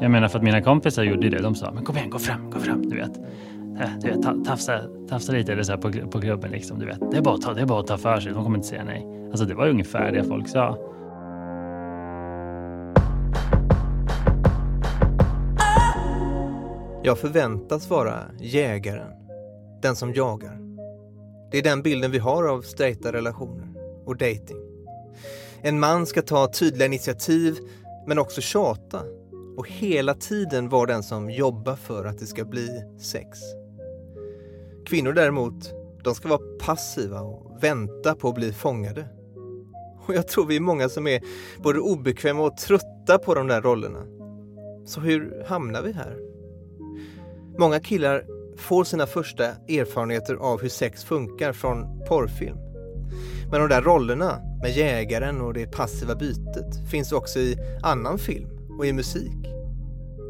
Jag menar för att mina kompisar gjorde det. De sa, men kom igen, gå fram, gå fram. Du vet, eh, du vet tafsa, tafsa lite eller så här på, på klubben. Liksom, du vet. Det, är bara att ta, det är bara att ta för sig, de kommer inte säga nej. Alltså det var ungefär det folk sa. Jag förväntas vara jägaren, den som jagar. Det är den bilden vi har av straighta relationer och dating. En man ska ta tydliga initiativ men också tjata och hela tiden vara den som jobbar för att det ska bli sex. Kvinnor däremot, de ska vara passiva och vänta på att bli fångade. Och jag tror vi är många som är både obekväma och trötta på de där rollerna. Så hur hamnar vi här? Många killar får sina första erfarenheter av hur sex funkar från porrfilm. Men de där rollerna med jägaren och det passiva bytet finns också i annan film och i musik.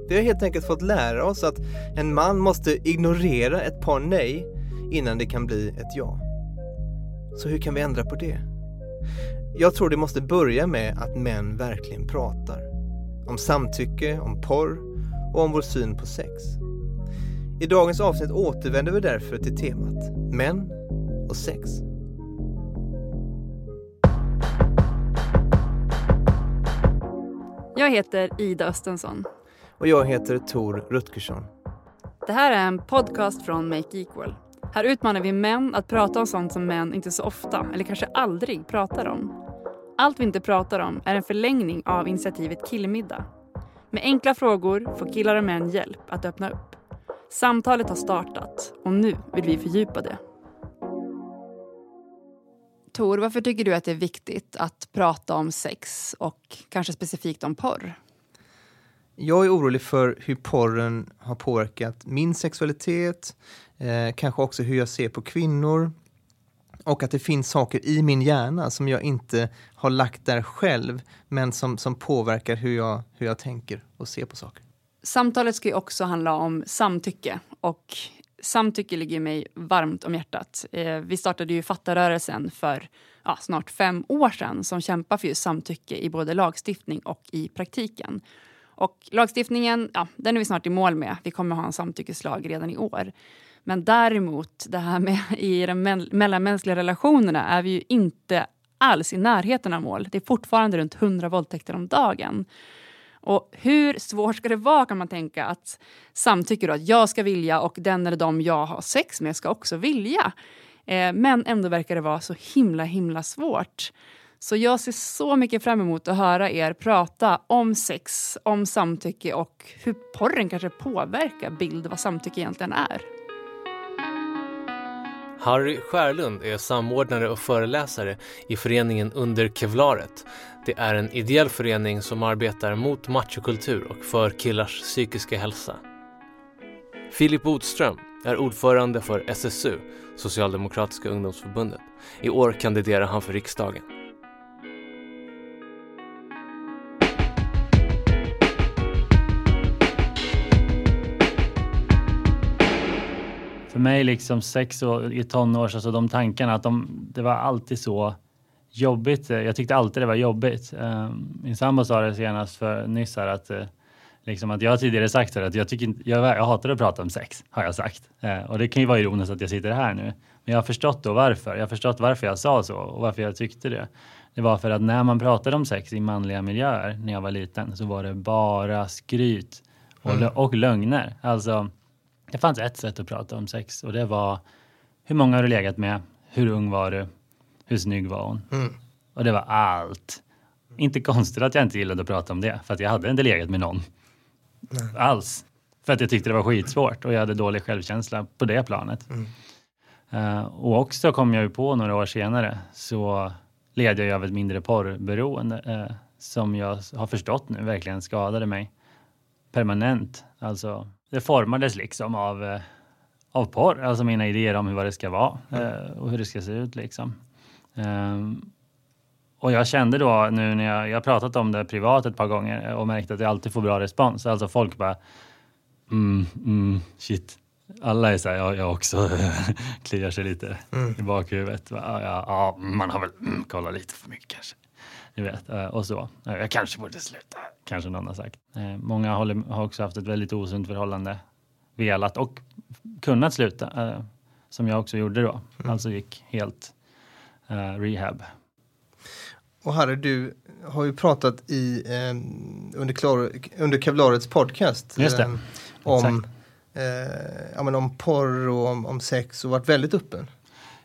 Vi har helt enkelt fått lära oss att en man måste ignorera ett par nej innan det kan bli ett ja. Så hur kan vi ändra på det? Jag tror det måste börja med att män verkligen pratar. Om samtycke, om porr och om vår syn på sex. I dagens avsnitt återvänder vi därför till temat män och sex. Jag heter Ida Östensson. Och jag heter Tor Rutgersson. Det här är en podcast från Make Equal. Här utmanar vi män att prata om sånt som män inte så ofta, eller kanske aldrig, pratar om. Allt vi inte pratar om är en förlängning av initiativet Killmiddag. Med enkla frågor får killar och män hjälp att öppna upp. Samtalet har startat och nu vill vi fördjupa det. Tor, varför tycker du att det är viktigt att prata om sex och kanske specifikt om porr? Jag är orolig för hur porren har påverkat min sexualitet, eh, kanske också hur jag ser på kvinnor och att det finns saker i min hjärna som jag inte har lagt där själv men som, som påverkar hur jag, hur jag tänker och ser på saker. Samtalet ska ju också handla om samtycke och samtycke ligger mig varmt om hjärtat. Eh, vi startade ju Fattarörelsen för ja, snart fem år sedan som kämpar för just samtycke i både lagstiftning och i praktiken. Och lagstiftningen, ja, den är vi snart i mål med. Vi kommer ha en samtyckeslag redan i år. Men däremot, det här med i de mellanmänskliga relationerna är vi ju inte alls i närheten av mål. Det är fortfarande runt 100 våldtäkter om dagen. Och hur svårt ska det vara kan man tänka att samtycke då, att jag ska vilja och den eller de jag har sex med ska också vilja. Eh, men ändå verkar det vara så himla himla svårt. Så jag ser så mycket fram emot att höra er prata om sex, om samtycke och hur porren kanske påverkar bild vad samtycke egentligen är. Harry Skärlund är samordnare och föreläsare i föreningen Under Kevlaret. Det är en ideell förening som arbetar mot machokultur och för killars psykiska hälsa. Filip Bodström är ordförande för SSU, Socialdemokratiska ungdomsförbundet. I år kandiderar han för riksdagen. För mig, liksom sex och i tonårs, alltså de tankarna, att de, det var alltid så jobbigt. Jag tyckte alltid det var jobbigt. Eh, Min sambo sa det senast för nyss här att eh, Liksom att jag har tidigare sagt här att jag, tycker, jag, jag hatar att prata om sex, har jag sagt. Eh, och det kan ju vara ironiskt att jag sitter här nu. Men jag har förstått då varför. Jag har förstått varför jag sa så och varför jag tyckte det. Det var för att när man pratade om sex i manliga miljöer när jag var liten så var det bara skryt och, lö- och lögner. Alltså, det fanns ett sätt att prata om sex och det var hur många har du legat med? Hur ung var du? Hur snygg var hon? Och det var allt. Inte konstigt att jag inte gillade att prata om det, för att jag hade inte legat med någon. Alls. För att jag tyckte det var skitsvårt och jag hade dålig självkänsla på det planet. Eh, och också kom jag ju på några år senare så led jag ju av ett mindre porrberoende eh, som jag har förstått nu verkligen skadade mig permanent. Alltså, det formades liksom av, eh, av porr, alltså mina idéer om hur det ska vara eh, och hur det ska se ut liksom. Ehm, och jag kände då nu när jag, jag pratat om det privat ett par gånger och märkt att jag alltid får bra respons. Alltså folk bara mm, mm, shit. Alla är så här, ja, jag också kliar sig lite i bakhuvudet. Ja, ja, man har väl mm, kollat lite för mycket kanske. Du vet, eh, och så. Jag kanske borde sluta, kanske någon har sagt. Eh, Många har också haft ett väldigt osunt förhållande. Velat och kunnat sluta, eh, som jag också gjorde då. Alltså gick helt rehab. Och Harry, du har ju pratat i, eh, under, Klar, under Kevlarets podcast eh, om, eh, ja, men om porr och om, om sex och varit väldigt öppen.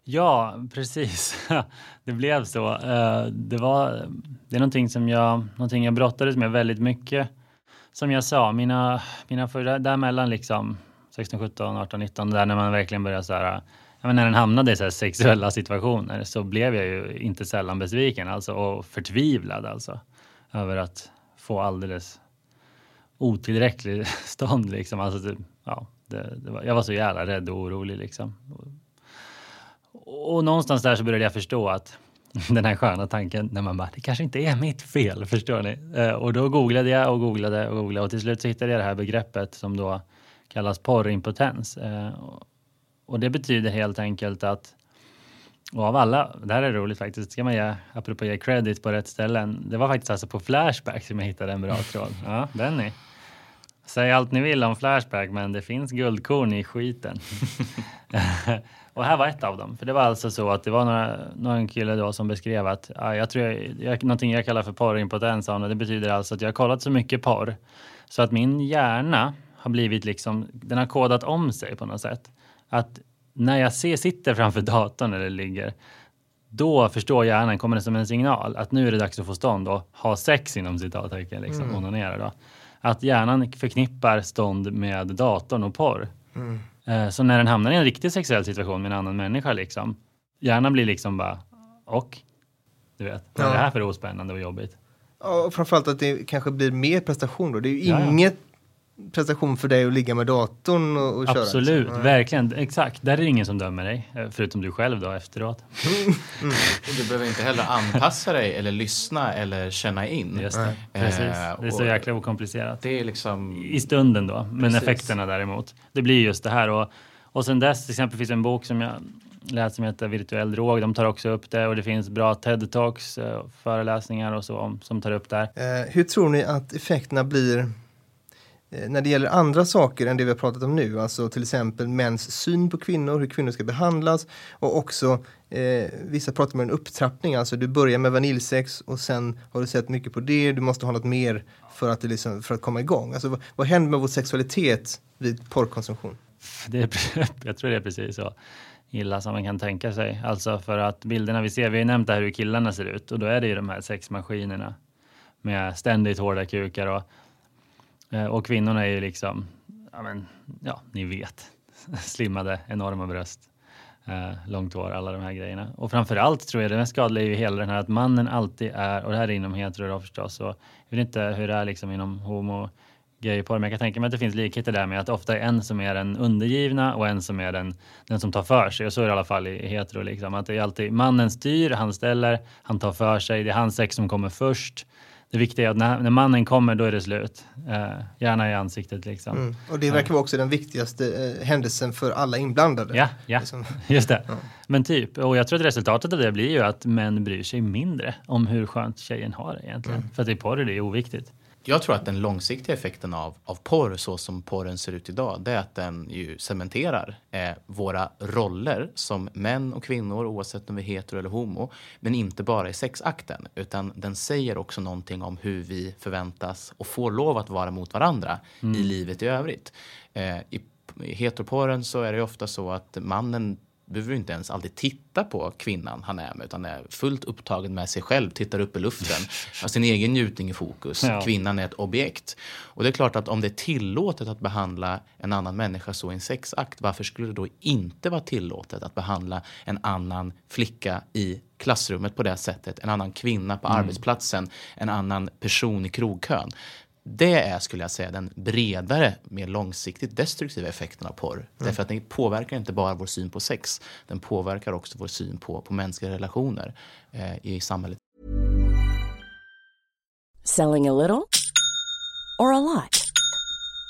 Ja, precis. Det blev så. Eh, Det, var, det är någonting som jag, någonting jag brottades med väldigt mycket. Som jag sa, mina, mina förra, däremellan liksom 16, 17, 18, 19, där när man verkligen börjar så här, men när den hamnade i så här sexuella situationer så blev jag ju inte sällan besviken alltså, och förtvivlad alltså över att få alldeles otillräcklig stånd liksom. Alltså, det, ja, det, det var, jag var så jävla rädd och orolig liksom. Och någonstans där så började jag förstå att den här sköna tanken när man bara, det kanske inte är mitt fel, förstår ni? Eh, Och då googlade jag och googlade och googlade och till slut så hittade jag det här begreppet som då kallas porrimpotens. Eh, och- och det betyder helt enkelt att och av alla, det här är roligt faktiskt, ska man ge, apropå ge credit på rätt ställen. Det var faktiskt alltså på Flashback som jag hittade en bra tråd. Ja, Benny. Säg allt ni vill om Flashback, men det finns guldkorn i skiten. och här var ett av dem. För det var alltså så att det var några, någon kille då som beskrev att ja, jag tror jag, jag, någonting jag kallar för porrimpotens och det betyder alltså att jag har kollat så mycket porr så att min hjärna har blivit liksom, den har kodat om sig på något sätt. Att när jag ser, sitter framför datorn eller ligger, då förstår hjärnan, kommer det som en signal, att nu är det dags att få stånd och ha sex inom citattecken, liksom onanera då. Att hjärnan förknippar stånd med datorn och porr. Eh, Så när den hamnar i en riktig sexuell situation med en annan människa, liksom, hjärnan blir liksom bara, och? Du vet, vad är det Ja. här för ospännande och jobbigt? Ja, och framförallt att det kanske blir mer prestation då. Det är ju Ja, ja. Prestation för dig att ligga med datorn och, och köra. Absolut, liksom. verkligen. Exakt. Där är det ingen som dömer dig, eh, förutom du själv då efteråt. Och du behöver inte heller anpassa dig eller lyssna eller känna in. Just det. Eh, Precis. Det är så och- jäkla okomplicerat. Det är liksom... I stunden då, men Precis. effekterna däremot. Det blir just det här. Och, och sen dess, till exempel finns en bok som jag läst som heter Virtuell drog. De tar också upp det och det finns bra TED-talks, eh, föreläsningar och så om, som tar upp det här. Eh, hur tror ni att effekterna blir Eh, när det gäller andra saker än det vi har pratat om nu? Alltså till exempel mäns syn på kvinnor, hur kvinnor ska behandlas och också eh, vissa pratar om en upptrappning, alltså du börjar med vaniljsex och sen har du sett mycket på det, du måste ha något mer för att, liksom, för att komma igång. Alltså, vad, vad händer med vår sexualitet vid porrkonsumtion? Det är, jag tror det är precis så illa som man kan tänka sig. Alltså för att bilderna vi ser, vi har ju nämnt det här hur killarna ser ut och då är det ju de här sexmaskinerna med ständigt hårda kukar och, Eh, och kvinnorna är ju liksom, ja men, ja ni vet, slimmade, enorma bröst, eh, långt hår, alla de här grejerna. Och framför allt tror jag det mest skadliga är ju hela den här att mannen alltid är, och det här är inom hetero då förstås, och jag vet inte hur det är liksom inom homo gayporr, men jag kan tänka mig att det finns likheter där med att ofta är en som är den undergivna och en som är den, den som tar för sig. Och så är det i alla fall i hetero. Liksom. Att det är alltid mannen styr, han ställer, han tar för sig. Det är hans sex som kommer först. Det viktiga är att när, när mannen kommer, då är det slut. Eh, gärna i ansiktet liksom. Mm. Och det verkar vara också den viktigaste eh, händelsen för alla inblandade. Ja, ja. Liksom. just det. Men typ, och jag tror att resultatet av det blir ju att män bryr sig mindre om hur skönt tjejen har det egentligen. För att i porr är det oviktigt. Jag tror att den långsiktiga effekten av, av porr så som porren ser ut idag, det är att den ju cementerar eh, våra roller som män och kvinnor oavsett om vi är hetero eller homo. Men inte bara i sexakten, utan den säger också någonting om hur vi förväntas och får lov att vara mot varandra i livet i övrigt. Eh, I i heteroporren så är det ofta så att mannen behöver inte ens alltid titta på kvinnan han är med utan är fullt upptagen med sig själv, tittar upp i luften, har sin egen njutning i fokus. Ja. Kvinnan är ett objekt. Och det är klart att om det är tillåtet att behandla en annan människa så i en sexakt, varför skulle det då inte vara tillåtet att behandla en annan flicka i klassrummet på det sättet, en annan kvinna på arbetsplatsen, en annan person i krogkön? Det är, skulle jag säga, den bredare, mer långsiktigt destruktiva effekten av porr. Därför att den påverkar inte bara vår syn på sex, den påverkar också vår syn på, på mänskliga relationer eh, i samhället. Selling a little or a lot?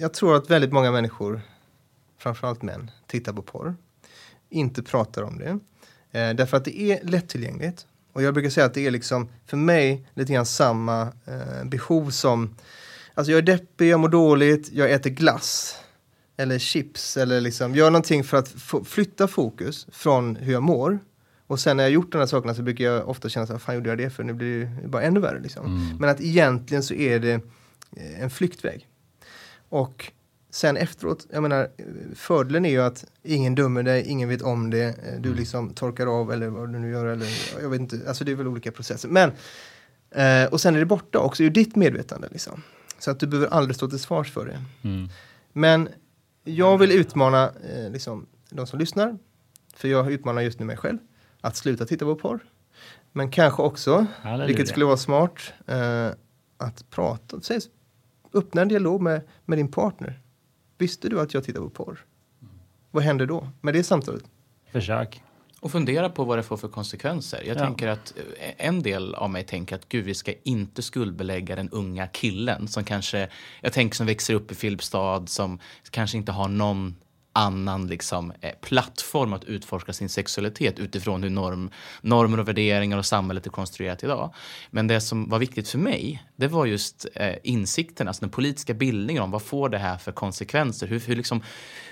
Jag tror att väldigt många människor, framförallt män, tittar på porr. Inte pratar om det. Eh, därför att det är lättillgängligt. Och jag brukar säga att det är liksom, för mig, lite grann samma eh, behov som... Alltså jag är deppig, jag mår dåligt, jag äter glass. Eller chips, eller liksom gör någonting för att flytta fokus från hur jag mår. Och sen när jag gjort de här sakerna så brukar jag ofta känna så här, fan gjorde jag det för? Nu blir det bara ännu värre liksom. Men att egentligen så är det eh, en flyktväg. Och sen efteråt, jag menar, fördelen är ju att ingen dömer dig, ingen vet om det, eh, du liksom torkar av eller vad du nu gör, eller jag vet inte, alltså det är väl olika processer. Men, eh, och sen är det borta också ur ditt medvetande liksom. Så att du behöver aldrig stå till svars för det. Men jag vill utmana eh, liksom, de som lyssnar, för jag utmanar just nu mig själv, att sluta titta på porr. Men kanske också, Halleluja. vilket skulle vara smart, eh, att prata, säg, öppna en dialog med, med din partner. Visste du att jag tittar på porr? Vad händer då med det samtalet? Försök. Och fundera på vad det får för konsekvenser. Jag Ja. tänker att eh, en del av mig tänker att gud, vi ska inte skuldbelägga den unga killen som kanske, jag tänker som växer upp i Filipstad som kanske inte har någon annan liksom, eh, plattform att utforska sin sexualitet utifrån hur norm, normer och värderingar och samhället är konstruerat idag. Men det som var viktigt för mig, det var just eh, insikten, alltså den politiska bildningen om vad får det här för konsekvenser? Hur, hur liksom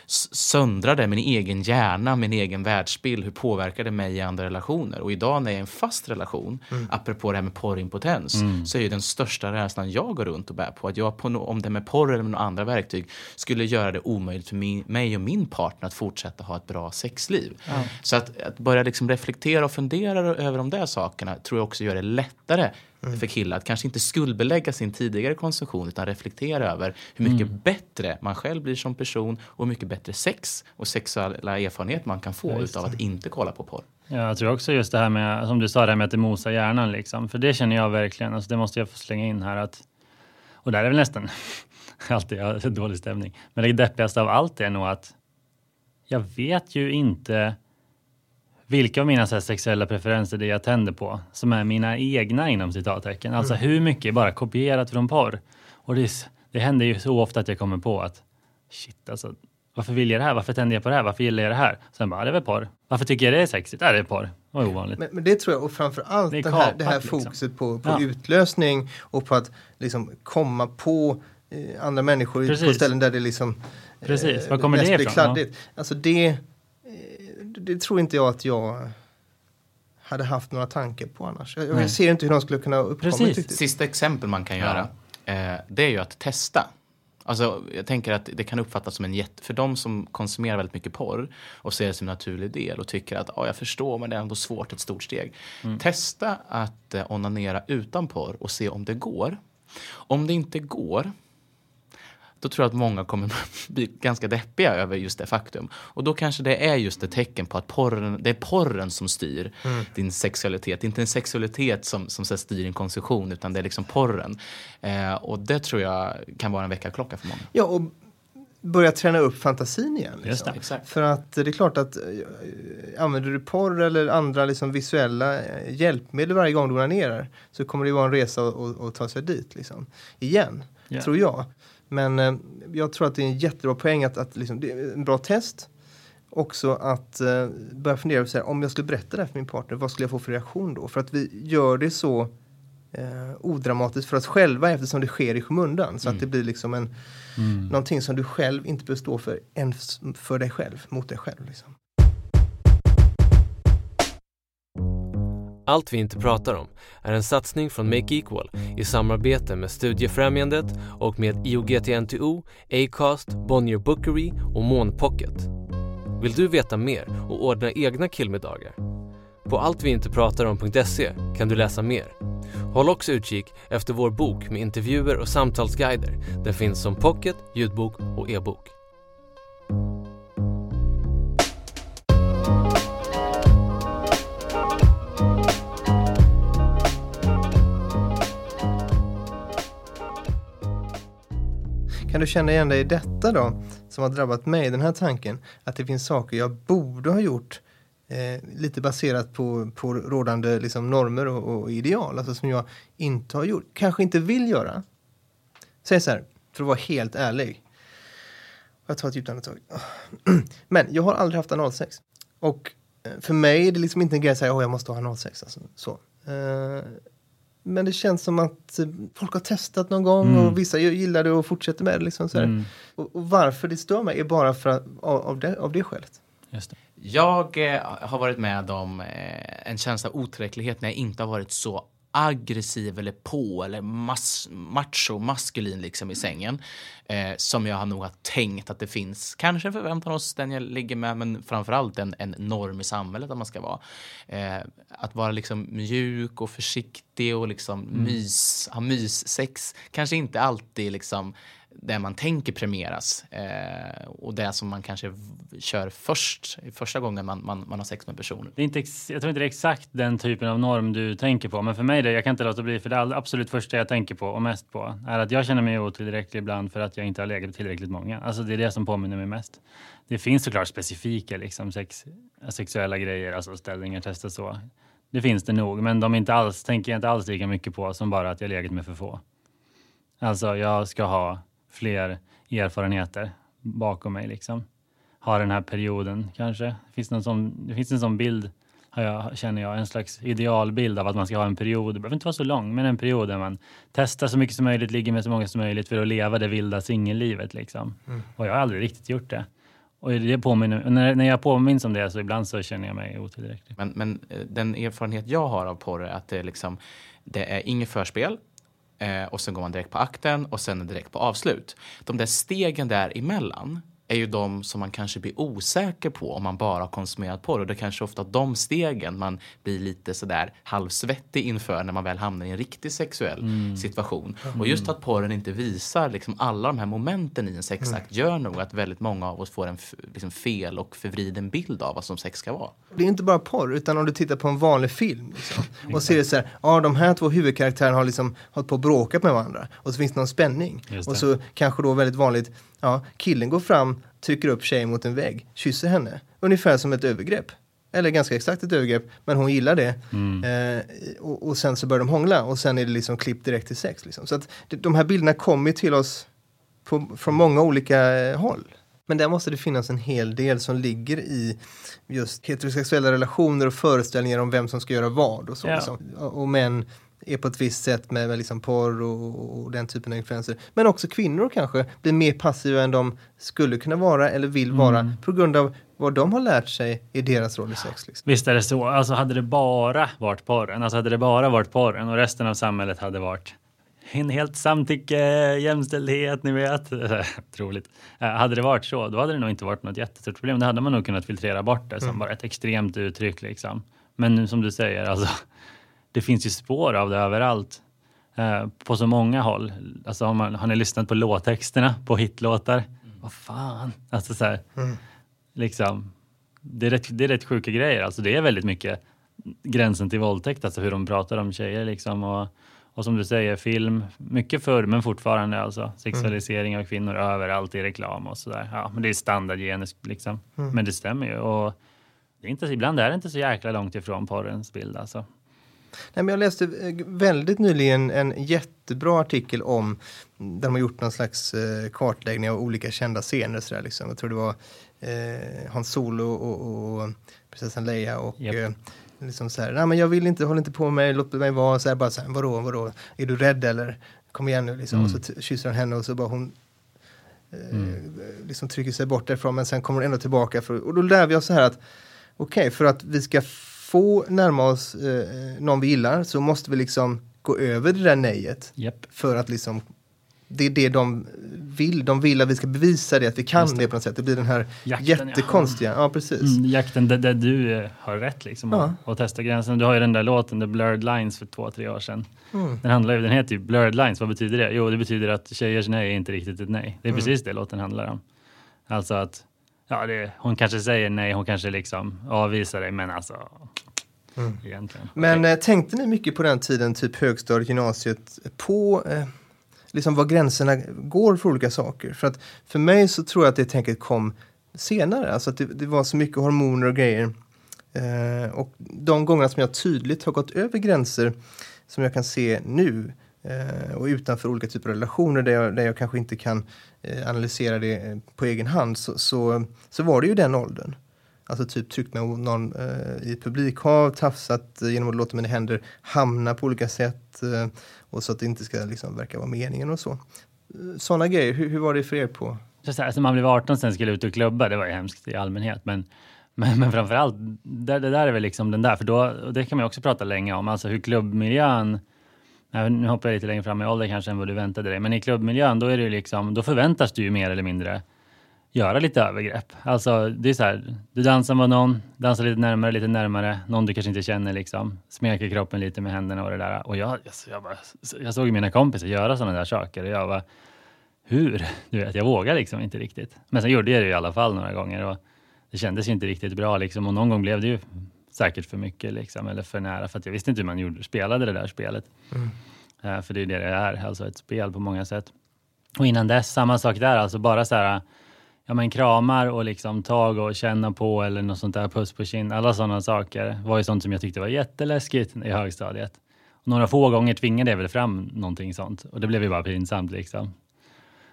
s- söndrar det min egen hjärna, min egen världsbild? Hur påverkar det mig i andra relationer? Och idag när jag är i en fast relation, apropå det här med porrimpotens, så är ju den största rädslan jag går runt och bär på att jag, på no, om det med porr eller med några andra verktyg, skulle göra det omöjligt för min, mig och min partner att fortsätta ha ett bra sexliv. Så att, att börja liksom reflektera och fundera över de där sakerna tror jag också gör det lättare för killar att kanske inte skuldbelägga sin tidigare konsumtion utan reflektera över hur mycket bättre man själv blir som person och hur mycket bättre sex och sexuella erfarenhet man kan få utav att inte kolla på porr. Ja, jag tror också just det här med, som du sa, det här med att det mosar hjärnan. Liksom. För det känner jag verkligen, alltså det måste jag få slänga in här. Att, och där är väl nästan, alltid har dålig stämning. Men det deppigaste av allt är nog att jag vet ju inte vilka av mina så sexuella preferenser det är jag tänder på som är mina egna inom citattecken. Alltså Mm. hur mycket är bara kopierat från porr. Och det, är det händer ju så ofta att jag kommer på att shit alltså, varför vill jag det här? Varför tänder jag på det här? Varför gillar jag det här? Sen bara, "Ja, det är väl porr. Varför tycker jag det är sexigt? Ja, det är porr. Det var ovanligt. Men, men det tror jag, och framför allt Det är det, här, det här liksom. fokuset på, på Ja. utlösning och på att liksom komma på eh, andra människor på Precis. ställen där det liksom eh, Precis. Var kommer mest det ifrån? kladdigt. Alltså det, eh, det tror inte jag att jag hade haft några tankar på annars. Jag, jag ser inte hur de skulle kunna uppkomma Precis. Sista exempel man kan göra, eh, det är ju att testa. Alltså, jag tänker att det kan uppfattas som en jätte... För de som konsumerar väldigt mycket porr och ser det som en naturlig del och tycker att ja, jag förstår men det är ändå svårt, ett stort steg. Mm. Testa att eh, onanera utan porr och se om det går. Om det inte går, då tror jag att många kommer bli ganska deppiga över just det faktum. Och då kanske det är just ett tecken på att porren, det är porren som styr Mm. din sexualitet. Det är inte en sexualitet som, som så här styr din konsumtion utan det är liksom porren. Eh, och det tror jag kan vara en väckarklocka för många. Ja, och börja träna upp fantasin igen. Just Liksom. det. Exakt. För att det är klart att eh, använder du porr eller andra liksom visuella eh, hjälpmedel varje gång du onanerar så kommer det vara en resa att- ta sig dit liksom. igen, Ja. tror jag. Men eh, jag tror att det är en jättebra poäng att, att liksom, det är en bra test. Också att eh, börja fundera på så här, om jag skulle berätta det här för min partner, vad skulle jag få för reaktion då? För att vi gör det så eh, odramatiskt för oss själva eftersom det sker i skymundan. Så att det blir liksom en, Mm. någonting som du själv inte behöver stå för, ens för dig själv, mot dig själv. Liksom. Allt vi inte pratar om är en satsning från Make Equal i samarbete med Studiefrämjandet och med IOGT-NTO, Acast, Bonnier Bookery och Månpocket. Vill du veta mer och ordna egna killmiddagar? På alltviintepratarom.se kan du läsa mer. Håll också utkik efter vår bok med intervjuer och samtalsguider. Den finns som pocket, ljudbok och e-bok. Kan du känna igen dig i detta då, som har drabbat mig, den här tanken, att det finns saker jag borde ha gjort eh, lite baserat på, på rådande liksom, normer och, och ideal, alltså som jag inte har gjort, kanske inte vill göra. Säg så här, för att vara helt ärlig. Jag tar ett djupt andetag. Men jag har aldrig haft analsex. Och eh, för mig är det liksom inte en grej att säga att jag måste ha analsex. Alltså, så. Eh, men det känns som att eh, folk har testat någon gång Mm. och vissa gillar det och fortsätter med det. Liksom, så. Mm. Och, och varför det stör mig är bara för att, av, av, det, av det skälet. Just det. Jag eh, har varit med om eh, en känsla av otillräcklighet när jag inte har varit så aggressiv eller på eller mas macho, maskulin liksom i sängen. Eh, som jag har nog har tänkt att det finns kanske en förväntan hos den jag ligger med men framförallt en, en norm i samhället att man ska vara. Eh, att vara liksom mjuk och försiktig och liksom mys, ha myssex kanske inte alltid liksom det man tänker premieras eh, och det som man kanske kör först, första gången man, man, man har sex med personer. Det är inte ex- jag tror inte det är exakt den typen av norm du tänker på. Men för mig, det, jag kan inte låta bli, för det absolut första jag tänker på och mest på är att jag känner mig otillräcklig ibland för att jag inte har legat med tillräckligt många. Alltså det är det som påminner mig mest. Det finns såklart specifika liksom, sex, sexuella grejer, alltså ställningar, testa så. Det finns det nog, men de inte alls, tänker jag inte alls lika mycket på som bara att jag legat med för få. Alltså jag ska ha fler erfarenheter bakom mig liksom. Ha den här perioden kanske. Det finns, någon sån, det finns en sån bild, har jag, känner jag, en slags idealbild av att man ska ha en period, det behöver inte vara så lång, men en period där man testar så mycket som möjligt, ligger med så många som möjligt för att leva det vilda singellivet liksom. Och jag har aldrig riktigt gjort det. Och det påminner, när, när jag påminns om det så ibland så känner jag mig otillräcklig. Men, men eh, den erfarenhet jag har av porr är att det är, liksom, det är inget förspel Eh, och sen går man direkt på akten och sen direkt på avslut. De där stegen däremellan är ju de som man kanske blir osäker på om man bara har konsumerat porr. Och det är kanske ofta de stegen man blir lite sådär halvsvettig inför när man väl hamnar i en riktig sexuell Mm. situation. Och just att porren inte visar liksom alla de här momenten i en sexakt gör nog att väldigt många av oss får en liksom fel och förvriden bild av vad som sex ska vara. Det är inte bara porr, utan om du tittar på en vanlig film liksom, och ser det så här, ja de här två huvudkaraktärerna har liksom hållit på och bråkat med varandra och så finns det någon spänning. Och så kanske då väldigt vanligt, ja killen går fram, trycker upp tjejen mot en vägg, kysser henne, ungefär som ett övergrepp. Eller ganska exakt ett övergrepp, men hon gillar det. Eh, och, och sen så börjar de hångla och sen är det liksom klipp direkt till sex. Liksom. Så att de här bilderna kommer till oss på, från många olika eh, håll. Men där måste det finnas en hel del som ligger i just heterosexuella relationer och föreställningar om vem som ska göra vad och så. Ja. Liksom. Och och män är på ett visst sätt med, med liksom porr och, och den typen av influenser. Men också kvinnor kanske blir mer passiva än de skulle kunna vara eller vill vara på grund av vad de har lärt sig i deras roll i sex. Liksom. Visst är det så. Alltså hade det bara varit porren, alltså hade det bara varit porren och resten av samhället hade varit en helt samtycke, jämställdhet, ni vet. Troligt. Eh, Hade det varit så, då hade det nog inte varit något jättestort problem. Då hade man nog kunnat filtrera bort det som bara ett extremt uttryck. Liksom. Men nu som du säger, alltså, det finns ju spår av det överallt. Eh, på så många håll. Alltså, har, man, har ni lyssnat på låttexterna på hitlåtar? Vad fan? Alltså, så här, liksom, det, är rätt, det är rätt sjuka grejer. Alltså, det är väldigt mycket gränsen till våldtäkt, alltså hur de pratar om tjejer. Liksom, och, och som du säger, film, mycket förr men fortfarande alltså. Sexualisering av kvinnor överallt i reklam och sådär. Ja, men det är standardgenus liksom. Men det stämmer ju. Och det är inte, ibland är det inte så jäkla långt ifrån porrens bild alltså. Nej, men jag läste eh, väldigt nyligen en jättebra artikel om där de har gjort någon slags eh, kartläggning av olika kända scener. Så där, liksom. Jag tror det var eh, Hans Solo och, och prinsessan Leia och Japp. eh, liksom så här, nej men jag vill inte, håll inte på mig, låt mig vara. Så här, bara så här, vadå, vadå, är du rädd eller? Kom igen nu liksom. Och så t- kysser han henne och så bara hon eh, liksom trycker sig bort därifrån men sen kommer hon ändå tillbaka. För, och då lär vi oss så här att okej, för att vi ska få närma oss eh, någon vi gillar så måste vi liksom gå över det där nejet. Japp. För att liksom, det är det de vill. De vill att vi ska bevisa det, att vi kan det. det. på något sätt. Det blir den här Jakten, ja. jättekonstiga, ja, precis. Mm, jakten där, där du eh, har rätt liksom Ja. och, och testa gränsen. Du har ju den där låten, The Blurred Lines för två, tre år sedan. Mm. Den, handlar, den heter ju Blurred Lines, vad betyder det? Jo, det betyder att tjejers nej är inte riktigt ett nej. Det är Mm. precis det låten handlar om. Alltså att, ja, det, hon kanske säger nej, hon kanske liksom avvisar dig, men alltså, egentligen. Mm. Men Okej. eh, tänkte ni mycket på den tiden, typ högstadiet, gymnasiet, på eh, liksom var gränserna går för olika saker? För att för mig så tror jag att det tänket kom senare, alltså att det, det var så mycket hormoner och grejer. Eh, och de gångerna som jag tydligt har gått över gränser som jag kan se nu Eh, och utanför olika typer av relationer där jag, där jag kanske inte kan eh, analysera det eh, på egen hand så, så, så var det ju den åldern. Alltså typ tryckt med någon eh, i ett publikhav, tafsat eh, genom att låta mina händer hamna på olika sätt eh, och så att det inte ska liksom verka vara meningen och så. Eh, Sådana grejer, hur, hur var det för er på? Så så här, alltså man blev 18 sen skulle ut och klubba, det var ju hemskt i allmänhet. Men, men, men framförallt, det, det där är väl liksom den där, för då, och det kan man ju också prata länge om, alltså hur klubbmiljön Nej, Nu hoppar jag lite längre fram i ålder kanske än vad du väntade dig, men i klubbmiljön då är det liksom, då förväntas du ju mer eller mindre göra lite övergrepp. Alltså det är så här, du dansar med någon, dansar lite närmare, lite närmare, någon du kanske inte känner liksom, smeker kroppen lite med händerna och det där. Och jag, alltså, jag, bara, jag såg mina kompisar göra sådana där saker och jag var hur? Du vet, jag vågar liksom inte riktigt. Men sen gjorde jag det i alla fall några gånger och det kändes ju inte riktigt bra liksom. Och någon gång blev det ju säkert för mycket liksom, eller för nära för att jag visste inte hur man gjorde, spelade det där spelet. Eh, för det är det det är, alltså ett spel på många sätt. Och innan dess, samma sak där, alltså bara så här, ja men kramar och liksom tag och känna på eller något sånt där, puss på kind, alla sådana saker var ju sånt som jag tyckte var jätteläskigt i högstadiet. Och några få gånger tvingade jag väl fram någonting sånt och det blev ju bara pinsamt liksom.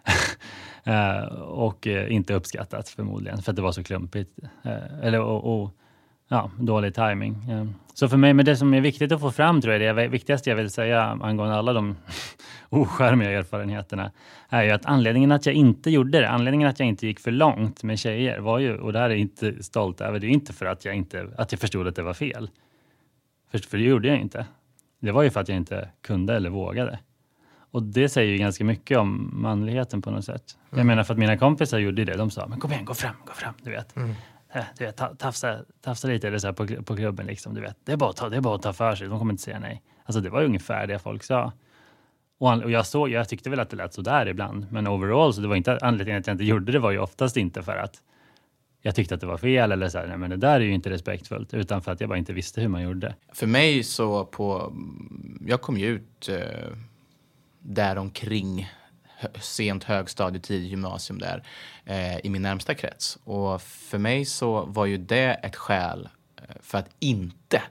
Eh, och eh, inte uppskattat förmodligen för att det var så klumpigt. Eller, och, och, ja, dålig timing. Så för mig, men det som är viktigt att få fram tror jag, det viktigaste jag vill säga angående alla de oskärmiga erfarenheterna, är ju att anledningen att jag inte gjorde det, anledningen att jag inte gick för långt med tjejer var ju, och det här är jag inte stolt över, det är inte för att jag inte, att jag förstod att det var fel. För, för det gjorde jag inte. Det var ju för att jag inte kunde eller vågade. Och det säger ju ganska mycket om manligheten på något sätt. Jag Mm. menar för att mina kompisar gjorde det. De sa, men kom igen, gå fram, gå fram. Du vet, Mm. Eh, du vet tafsa, tafsa lite eller så här på, på klubben. Liksom, du vet. Det, är bara att ta, det är bara att ta för sig, de kommer inte säga nej. Alltså det var ungefär det folk sa. Och, han, och jag, såg, jag tyckte väl att det lät sådär ibland. Men overall, så det var inte anledningen att jag inte gjorde det var ju oftast inte för att jag tyckte att det var fel eller så här, nej men det där är ju inte respektfullt. Utan för att jag bara inte visste hur man gjorde. För mig så på, jag kom ju ut eh, däromkring sent högstadie, tidigt gymnasium där eh, i min närmsta krets. Och för mig så var ju det ett skäl eh, för att inte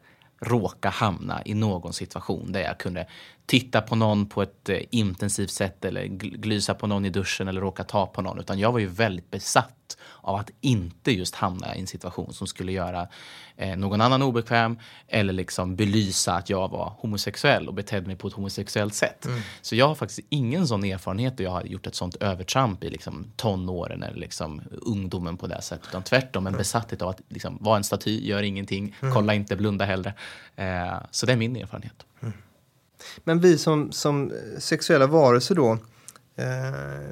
råka hamna i någon situation där jag kunde titta på någon på ett eh, intensivt sätt eller gl- glysa på någon i duschen eller råka ta på någon. Utan jag var ju väldigt besatt av att inte just hamna i en situation som skulle göra eh, någon annan obekväm eller liksom belysa att jag var homosexuell och betedde mig på ett homosexuellt sätt. Mm. Så jag har faktiskt ingen sån erfarenhet där jag har gjort ett sånt övertramp i liksom tonåren eller liksom ungdomen på det sättet. Utan tvärtom en besatthet av att liksom vara en staty, gör ingenting, Mm. kolla inte, blunda hellre. Eh, så det är min erfarenhet. Men vi som, som eh, sexuella varelser då, eh,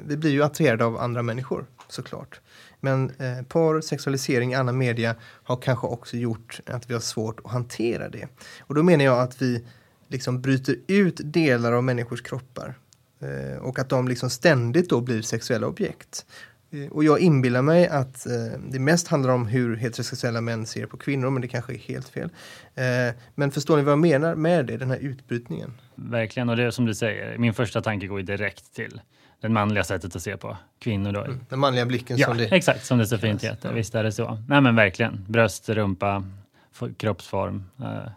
vi blir ju attraherade av andra människor såklart. Men eh, porr, sexualisering, annan media har kanske också gjort att vi har svårt att hantera det. Och då menar jag att vi liksom bryter ut delar av människors kroppar eh, och att de liksom ständigt då blir sexuella objekt. Eh, Och jag inbillar mig att eh, det mest handlar om hur heterosexuella män ser på kvinnor, men det kanske är helt fel. Eh, men förstår ni vad jag menar med det, den här utbrytningen? Verkligen, och det är som du säger, min första tanke går ju direkt till det manliga sättet att se på kvinnor. Då. Den manliga blicken Ja, som det exakt som det så fint heter. Visst är det så. Nej men verkligen, bröst, rumpa, kroppsform, eh,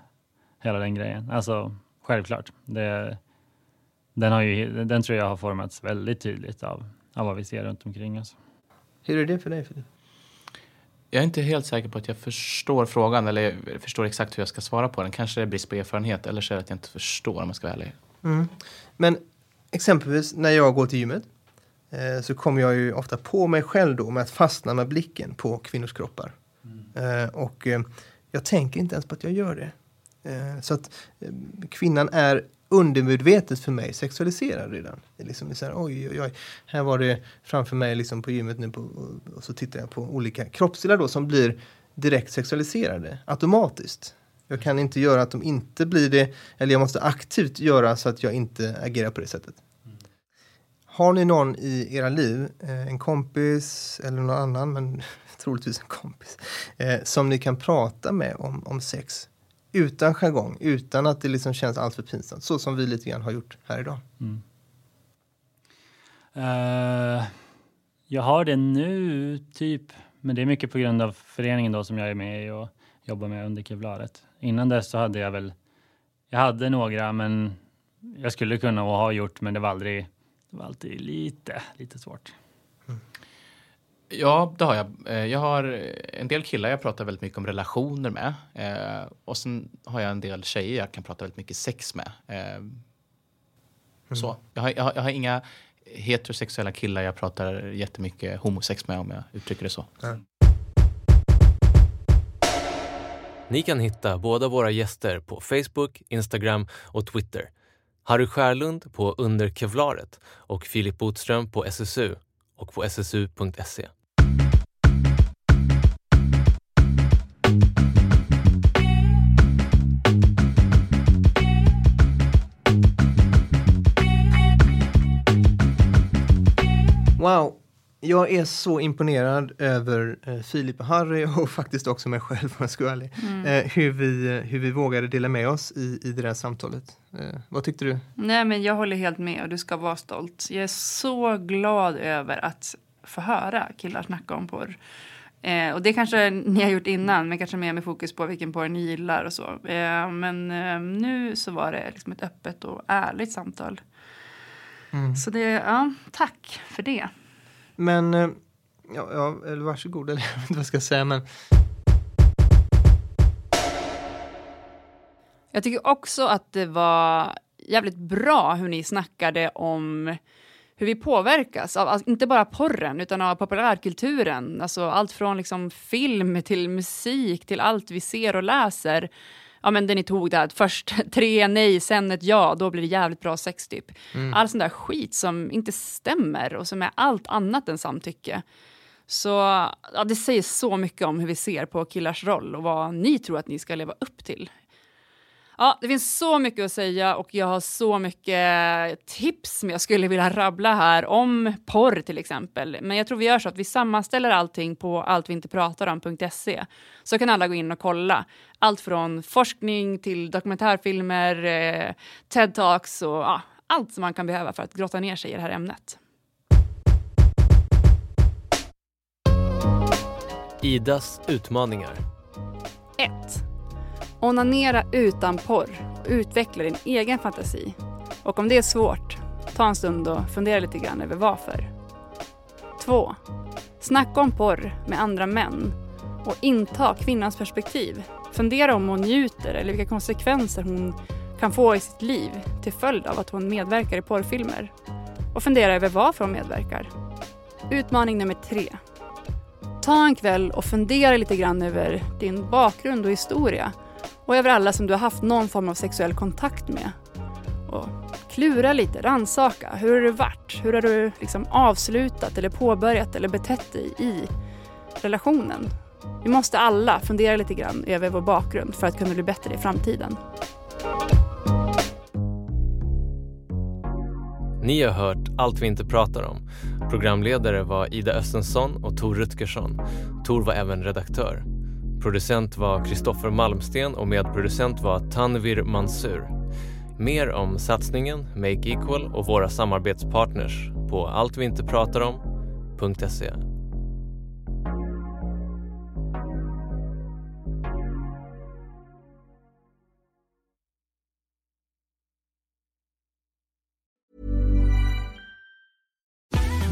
hela den grejen. Alltså självklart. Det, den, har ju, den tror jag har formats väldigt tydligt av, av vad vi ser runt omkring oss. Hur är det för dig? Filip? Jag är inte helt säker på att jag förstår frågan eller jag förstår exakt hur jag ska svara på den. Kanske det är brist på erfarenhet eller så är det att jag inte förstår om jag ska vara ärlig. Mm. Men exempelvis när jag går till gymmet eh, så kommer jag ju ofta på mig själv då med att fastna med blicken på kvinnors kroppar. Eh, och eh, jag tänker inte ens på att jag gör det. Eh, så att eh, kvinnan är undermedvetet för mig sexualiserad redan. Liksom så här, oj, oj, oj, här var det framför mig liksom på gymmet nu på, och, så tittar jag på olika kroppsdelar då som blir direkt sexualiserade automatiskt. Jag kan inte göra att de inte blir det, eller jag måste aktivt göra så att jag inte agerar på det sättet. Har ni någon i era liv, eh, en kompis eller någon annan, men troligtvis en kompis, eh, som ni kan prata med om, om sex utan jargong, utan att det liksom känns alltför pinsamt, så som vi lite grann har gjort här idag? Mm. Eh, jag har det nu, typ. Men det är mycket på grund av föreningen då som jag är med i och jobbar med under Kevlaret. Innan dess så hade jag väl, jag hade några men jag skulle kunna och ha gjort men det var aldrig, det var alltid lite, lite svårt. Ja, det har jag. Eh, Jag har en del killar jag pratar väldigt mycket om relationer med. Eh, och sen har jag en del tjejer jag kan prata väldigt mycket sex med. Eh, Så. Jag har, jag, har, jag har inga heterosexuella killar jag pratar jättemycket homosex med om jag uttrycker det så. Ni kan hitta båda våra gäster på Facebook, Instagram och Twitter. Harry Skärlund på Under Kevlaret och Filip Botström på SSU och på ssu.se. Wow, jag är så imponerad över eh, Filip och Harry och faktiskt också mig själv om jag ska vara ärlig. Mm. Eh, hur, vi, hur vi vågade dela med oss i, i det där samtalet. Eh, vad tyckte du? Nej, men jag håller helt med och du ska vara stolt. Jag är så glad över att få höra killar snacka om porr. Eh, och det kanske ni har gjort innan, men kanske mer med fokus på vilken porr ni gillar och så. Eh, men eh, nu så var det liksom ett öppet och ärligt samtal. Mm. Så det, ja, tack för det. Men, eh, ja, ja, eller varsågod, eller jag vet inte vad jag ska säga, men Jag tycker också att det var jävligt bra hur ni snackade om hur vi påverkas av alltså, inte bara porren utan av populärkulturen. Alltså allt från liksom film till musik till allt vi ser och läser ja men det ni tog där, först tre nej, sen ett ja, då blir det jävligt bra sex typ. Mm. All sån där skit som inte stämmer och som är allt annat än samtycke. Så ja, det säger så mycket om hur vi ser på killars roll och vad ni tror att ni ska leva upp till. Ja, det finns så mycket att säga och jag har så mycket tips som jag skulle vilja rabbla här om porr till exempel. Men jag tror vi gör så att vi sammanställer allting på alltviintepratarom.se så kan alla gå in och kolla. Allt från forskning till dokumentärfilmer, eh, TED-talks och ja, allt som man kan behöva för att grotta ner sig i det här ämnet. Idas utmaningar. 1. Onanera utan porr och utveckla din egen fantasi. Och om det är svårt, ta en stund och fundera lite grann över varför. 2. Snacka om porr med andra män och inta kvinnans perspektiv. Fundera om hon njuter eller vilka konsekvenser hon kan få i sitt liv till följd av att hon medverkar i porrfilmer. Och fundera över varför hon medverkar. Utmaning nummer 3. Ta en kväll och fundera lite grann över din bakgrund och historia och över alla som du har haft någon form av sexuell kontakt med. Och klura lite, rannsaka. Hur har det varit? Hur har du liksom avslutat eller påbörjat eller betett dig i relationen? Vi måste alla fundera lite grann över vår bakgrund för att kunna bli bättre i framtiden. Ni har hört Allt vi inte pratar om. Programledare var Ida Östensson och Tor Rutgersson. Tor var även redaktör. Producent var Kristoffer Malmsten och medproducent var Tanvir Mansur. Mer om satsningen Make Equal och våra samarbetspartners på alltviintepratarom.se.